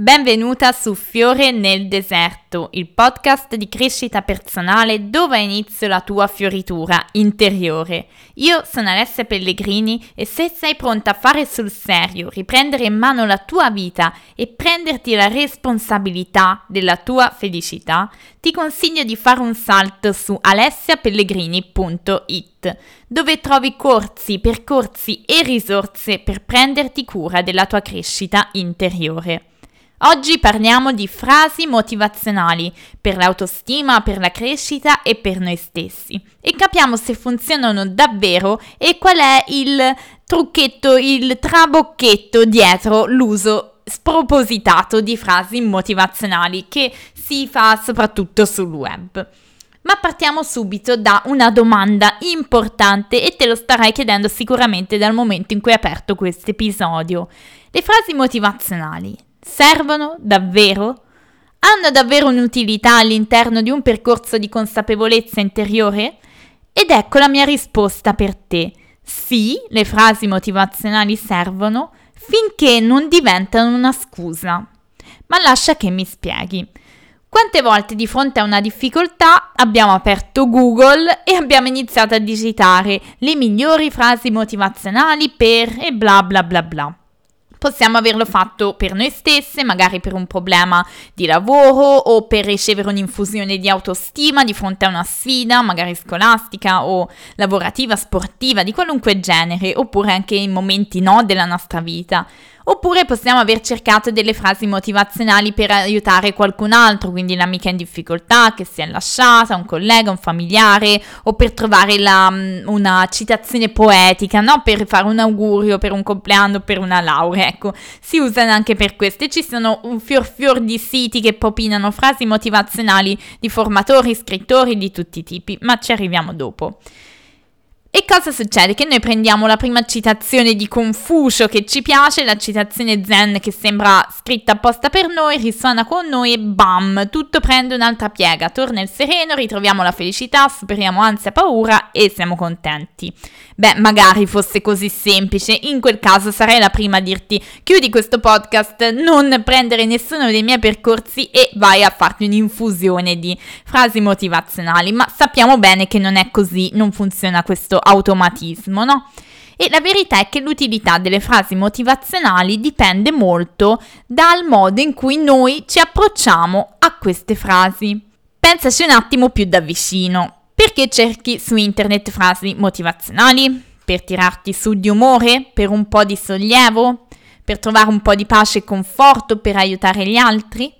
Benvenuta su Fiore nel deserto, il podcast di crescita personale dove ha inizio la tua fioritura interiore. Io sono Alessia Pellegrini e se sei pronta a fare sul serio, riprendere in mano la tua vita e prenderti la responsabilità della tua felicità, ti consiglio di fare un salto su alessiapellegrini.it dove trovi corsi, percorsi e risorse per prenderti cura della tua crescita interiore. Oggi parliamo di frasi motivazionali per l'autostima, per la crescita e per noi stessi e capiamo se funzionano davvero e qual è il trucchetto, il trabocchetto dietro l'uso spropositato di frasi motivazionali che si fa soprattutto sul web. Ma partiamo subito da una domanda importante e te lo starai chiedendo sicuramente dal momento in cui hai aperto questo episodio. Le frasi motivazionali Servono davvero? Hanno davvero un'utilità all'interno di un percorso di consapevolezza interiore? Ed ecco la mia risposta per te. Sì, le frasi motivazionali servono finché non diventano una scusa. Ma lascia che mi spieghi. Quante volte di fronte a una difficoltà abbiamo aperto Google e abbiamo iniziato a digitare le migliori frasi motivazionali per e bla bla bla bla. Possiamo averlo fatto per noi stesse, magari per un problema di lavoro o per ricevere un'infusione di autostima di fronte a una sfida, magari scolastica o lavorativa, sportiva, di qualunque genere, oppure anche in momenti no della nostra vita. Oppure possiamo aver cercato delle frasi motivazionali per aiutare qualcun altro, quindi l'amica in difficoltà che si è lasciata, un collega, un familiare, o per trovare la, mm, una citazione poetica, no? Per fare un augurio per un compleanno, per una laurea. Ecco, si usano anche per queste. Ci sono un fior fior di siti che popinano frasi motivazionali di formatori, scrittori di tutti i tipi, ma ci arriviamo dopo. E cosa succede? Che noi prendiamo la prima citazione di Confucio che ci piace, la citazione zen che sembra scritta apposta per noi, risuona con noi e bam, tutto prende un'altra piega, torna il sereno, ritroviamo la felicità, superiamo ansia paura e siamo contenti. Beh, magari fosse così semplice, in quel caso sarei la prima a dirti chiudi questo podcast, non prendere nessuno dei miei percorsi e vai a farti un'infusione di frasi motivazionali, ma sappiamo bene che non è così, non funziona questo automatismo, no? E la verità è che l'utilità delle frasi motivazionali dipende molto dal modo in cui noi ci approcciamo a queste frasi. Pensaci un attimo più da vicino. Perché cerchi su internet frasi motivazionali? Per tirarti su di umore? Per un po' di sollievo? Per trovare un po' di pace e conforto? Per aiutare gli altri?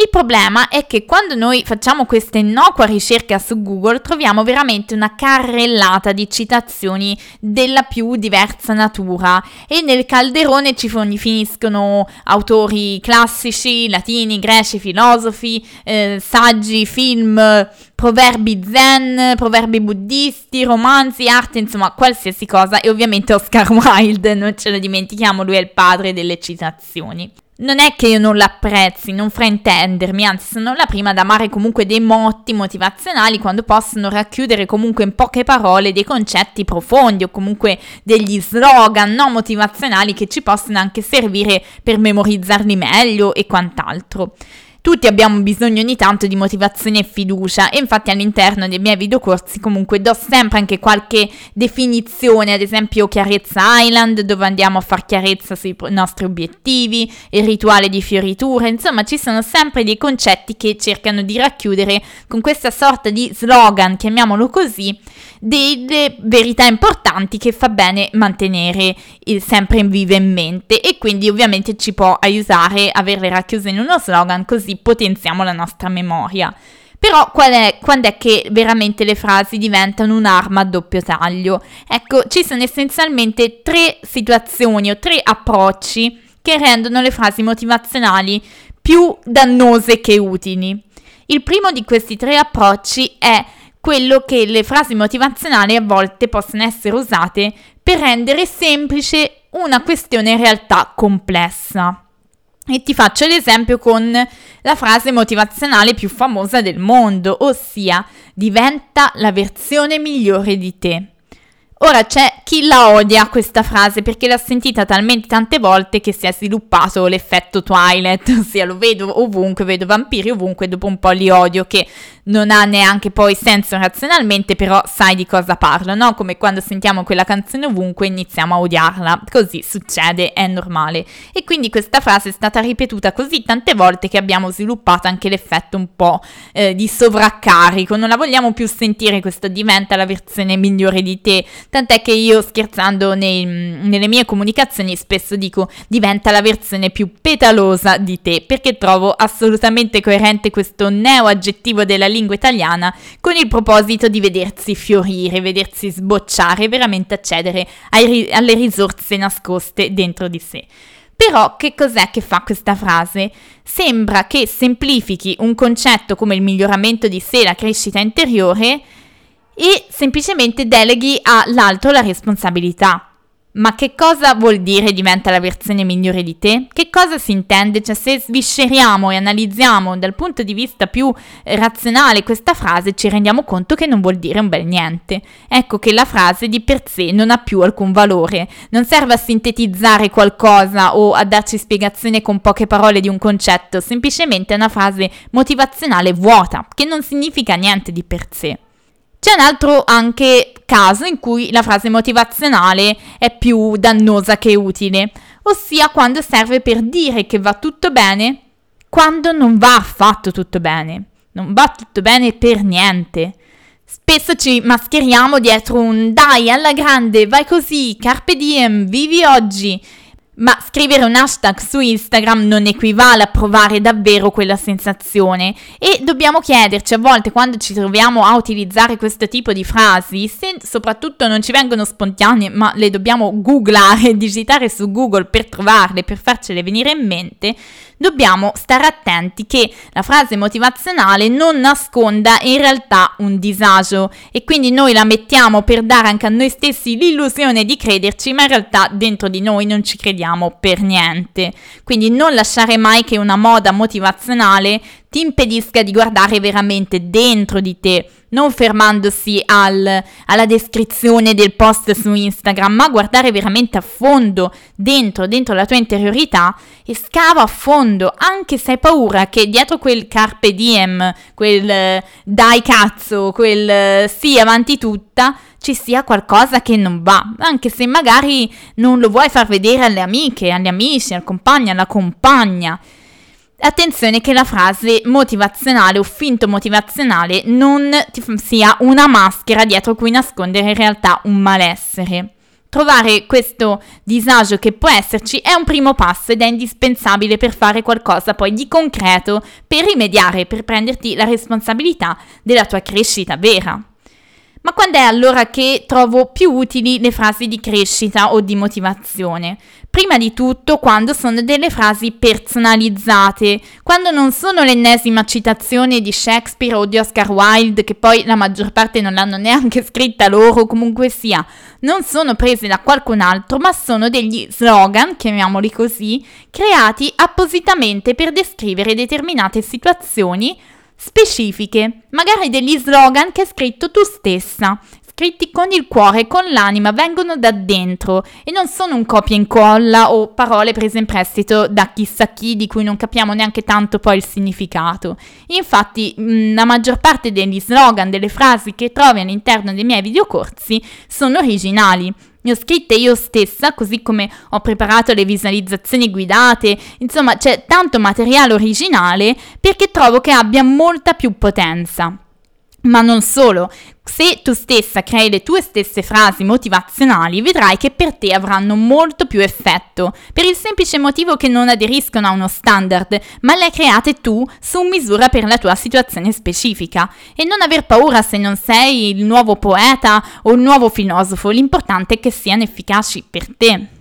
Il problema è che quando noi facciamo questa innocua ricerca su Google troviamo veramente una carrellata di citazioni della più diversa natura. E nel calderone ci finiscono autori classici, latini, greci, filosofi, eh, saggi, film, proverbi zen, proverbi buddisti, romanzi, arte, insomma qualsiasi cosa. E ovviamente Oscar Wilde, non ce lo dimentichiamo, lui è il padre delle citazioni non è che io non l'apprezzi, non fraintendermi, anzi sono la prima ad amare comunque dei motti motivazionali quando possono racchiudere comunque in poche parole dei concetti profondi o comunque degli slogan no motivazionali che ci possono anche servire per memorizzarli meglio e quant'altro. Tutti abbiamo bisogno ogni tanto di motivazione e fiducia e infatti all'interno dei miei videocorsi comunque do sempre anche qualche definizione, ad esempio chiarezza Island dove andiamo a far chiarezza sui nostri obiettivi, il rituale di fioritura, insomma ci sono sempre dei concetti che cercano di racchiudere con questa sorta di slogan, chiamiamolo così, delle verità importanti che fa bene mantenere sempre in viva in mente e quindi ovviamente ci può aiutare averle racchiuse in uno slogan così potenziamo la nostra memoria. Però è, quando è che veramente le frasi diventano un'arma a doppio taglio? Ecco, ci sono essenzialmente tre situazioni o tre approcci che rendono le frasi motivazionali più dannose che utili. Il primo di questi tre approcci è quello che le frasi motivazionali a volte possono essere usate per rendere semplice una questione in realtà complessa. E ti faccio l'esempio con la frase motivazionale più famosa del mondo, ossia diventa la versione migliore di te. Ora c'è chi la odia questa frase perché l'ha sentita talmente tante volte che si è sviluppato l'effetto Twilight, ossia lo vedo ovunque, vedo vampiri ovunque, dopo un po' li odio che non ha neanche poi senso razionalmente, però sai di cosa parlo, no? Come quando sentiamo quella canzone ovunque iniziamo a odiarla, così succede, è normale. E quindi questa frase è stata ripetuta così tante volte che abbiamo sviluppato anche l'effetto un po' eh, di sovraccarico, non la vogliamo più sentire, questo diventa la versione migliore di te, tant'è che io scherzando nei, nelle mie comunicazioni spesso dico diventa la versione più petalosa di te, perché trovo assolutamente coerente questo neo aggettivo della lingua lingua italiana con il proposito di vedersi fiorire, vedersi sbocciare, veramente accedere ai, alle risorse nascoste dentro di sé. Però che cos'è che fa questa frase? Sembra che semplifichi un concetto come il miglioramento di sé, la crescita interiore, e semplicemente deleghi all'altro la responsabilità. Ma che cosa vuol dire diventa la versione migliore di te? Che cosa si intende? Cioè se svisceriamo e analizziamo dal punto di vista più eh, razionale questa frase ci rendiamo conto che non vuol dire un bel niente. Ecco che la frase di per sé non ha più alcun valore, non serve a sintetizzare qualcosa o a darci spiegazione con poche parole di un concetto, semplicemente è una frase motivazionale vuota, che non significa niente di per sé. C'è un altro anche caso in cui la frase motivazionale è più dannosa che utile, ossia quando serve per dire che va tutto bene quando non va affatto tutto bene. Non va tutto bene per niente. Spesso ci mascheriamo dietro un dai alla grande, vai così, carpe diem, vivi oggi. Ma scrivere un hashtag su Instagram non equivale a provare davvero quella sensazione. E dobbiamo chiederci a volte quando ci troviamo a utilizzare questo tipo di frasi, se soprattutto non ci vengono spontanee ma le dobbiamo googlare, digitare su Google per trovarle, per farcele venire in mente, dobbiamo stare attenti che la frase motivazionale non nasconda in realtà un disagio e quindi noi la mettiamo per dare anche a noi stessi l'illusione di crederci, ma in realtà dentro di noi non ci crediamo per niente. Quindi non lasciare mai che una moda motivazionale ti impedisca di guardare veramente dentro di te, non fermandosi al, alla descrizione del post su Instagram, ma guardare veramente a fondo dentro, dentro la tua interiorità e scava a fondo, anche se hai paura che dietro quel carpe diem, quel dai cazzo, quel sì avanti tutta, ci sia qualcosa che non va, anche se magari non lo vuoi far vedere alle amiche, agli amici, al compagno, alla compagna. Attenzione che la frase motivazionale o finto motivazionale non sia una maschera dietro cui nascondere in realtà un malessere. Trovare questo disagio che può esserci è un primo passo ed è indispensabile per fare qualcosa poi di concreto per rimediare, per prenderti la responsabilità della tua crescita vera. Ma quando è allora che trovo più utili le frasi di crescita o di motivazione? Prima di tutto quando sono delle frasi personalizzate, quando non sono l'ennesima citazione di Shakespeare o di Oscar Wilde, che poi la maggior parte non l'hanno neanche scritta loro, comunque sia, non sono prese da qualcun altro, ma sono degli slogan, chiamiamoli così, creati appositamente per descrivere determinate situazioni specifiche, magari degli slogan che hai scritto tu stessa, scritti con il cuore con l'anima, vengono da dentro e non sono un copia e incolla o parole prese in prestito da chissà chi di cui non capiamo neanche tanto poi il significato. Infatti la maggior parte degli slogan, delle frasi che trovi all'interno dei miei videocorsi sono originali ne ho scritte io stessa, così come ho preparato le visualizzazioni guidate, insomma c'è tanto materiale originale perché trovo che abbia molta più potenza. Ma non solo, se tu stessa crei le tue stesse frasi motivazionali, vedrai che per te avranno molto più effetto, per il semplice motivo che non aderiscono a uno standard, ma le create tu su misura per la tua situazione specifica. E non aver paura se non sei il nuovo poeta o il nuovo filosofo, l'importante è che siano efficaci per te.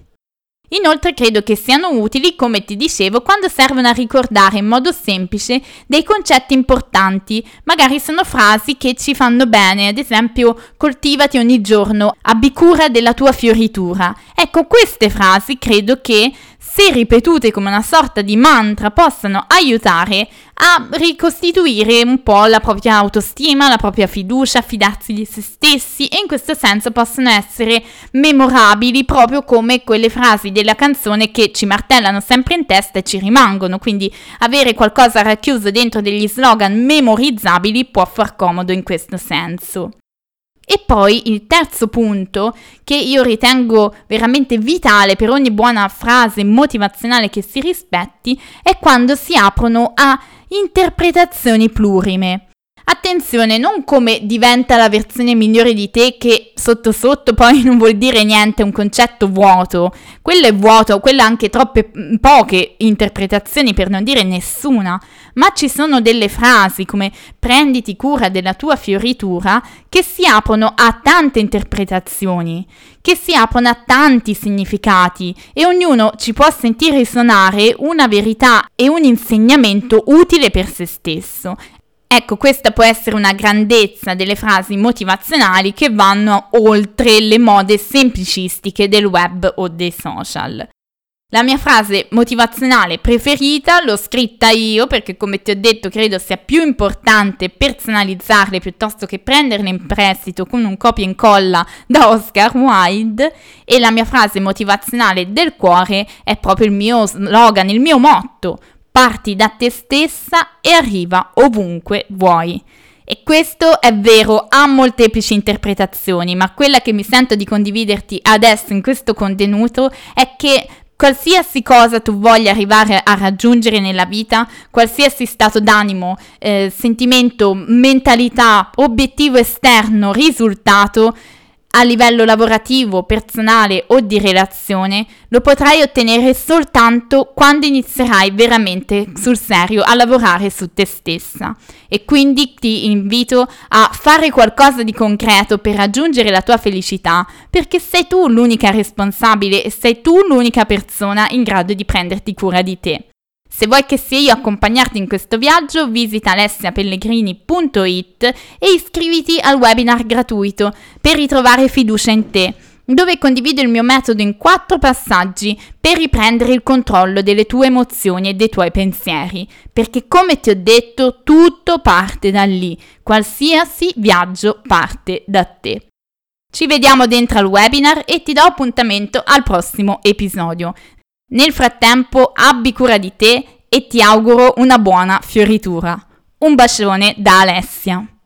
Inoltre credo che siano utili, come ti dicevo, quando servono a ricordare in modo semplice dei concetti importanti, magari sono frasi che ci fanno bene, ad esempio coltivati ogni giorno, abbi cura della tua fioritura. Ecco, queste frasi credo che se ripetute come una sorta di mantra, possano aiutare a ricostituire un po' la propria autostima, la propria fiducia, fidarsi di se stessi e in questo senso possono essere memorabili proprio come quelle frasi della canzone che ci martellano sempre in testa e ci rimangono, quindi avere qualcosa racchiuso dentro degli slogan memorizzabili può far comodo in questo senso. E poi il terzo punto che io ritengo veramente vitale per ogni buona frase motivazionale che si rispetti è quando si aprono a interpretazioni plurime. Attenzione, non come diventa la versione migliore di te che sotto sotto poi non vuol dire niente, è un concetto vuoto. Quello è vuoto, quello ha anche troppe mm, poche interpretazioni per non dire nessuna, ma ci sono delle frasi come prenditi cura della tua fioritura che si aprono a tante interpretazioni, che si aprono a tanti significati e ognuno ci può sentire risuonare una verità e un insegnamento utile per se stesso Ecco, questa può essere una grandezza delle frasi motivazionali che vanno oltre le mode semplicistiche del web o dei social. La mia frase motivazionale preferita l'ho scritta io perché come ti ho detto credo sia più importante personalizzarle piuttosto che prenderle in prestito con un copia e incolla da Oscar Wilde e la mia frase motivazionale del cuore è proprio il mio slogan, il mio motto, parti da te stessa e arriva ovunque vuoi. E questo è vero, ha molteplici interpretazioni, ma quella che mi sento di condividerti adesso in questo contenuto è che qualsiasi cosa tu voglia arrivare a raggiungere nella vita, qualsiasi stato d'animo, eh, sentimento, mentalità, obiettivo esterno, risultato, a livello lavorativo, personale o di relazione, lo potrai ottenere soltanto quando inizierai veramente sul serio a lavorare su te stessa. E quindi ti invito a fare qualcosa di concreto per raggiungere la tua felicità, perché sei tu l'unica responsabile e sei tu l'unica persona in grado di prenderti cura di te. Se vuoi che sia io accompagnarti in questo viaggio, visita alessiapellegrini.it e iscriviti al webinar gratuito per ritrovare fiducia in te, dove condivido il mio metodo in quattro passaggi per riprendere il controllo delle tue emozioni e dei tuoi pensieri, perché come ti ho detto tutto parte da lì, qualsiasi viaggio parte da te. Ci vediamo dentro al webinar e ti do appuntamento al prossimo episodio. Nel frattempo abbi cura di te e ti auguro una buona fioritura. Un bacione da Alessia.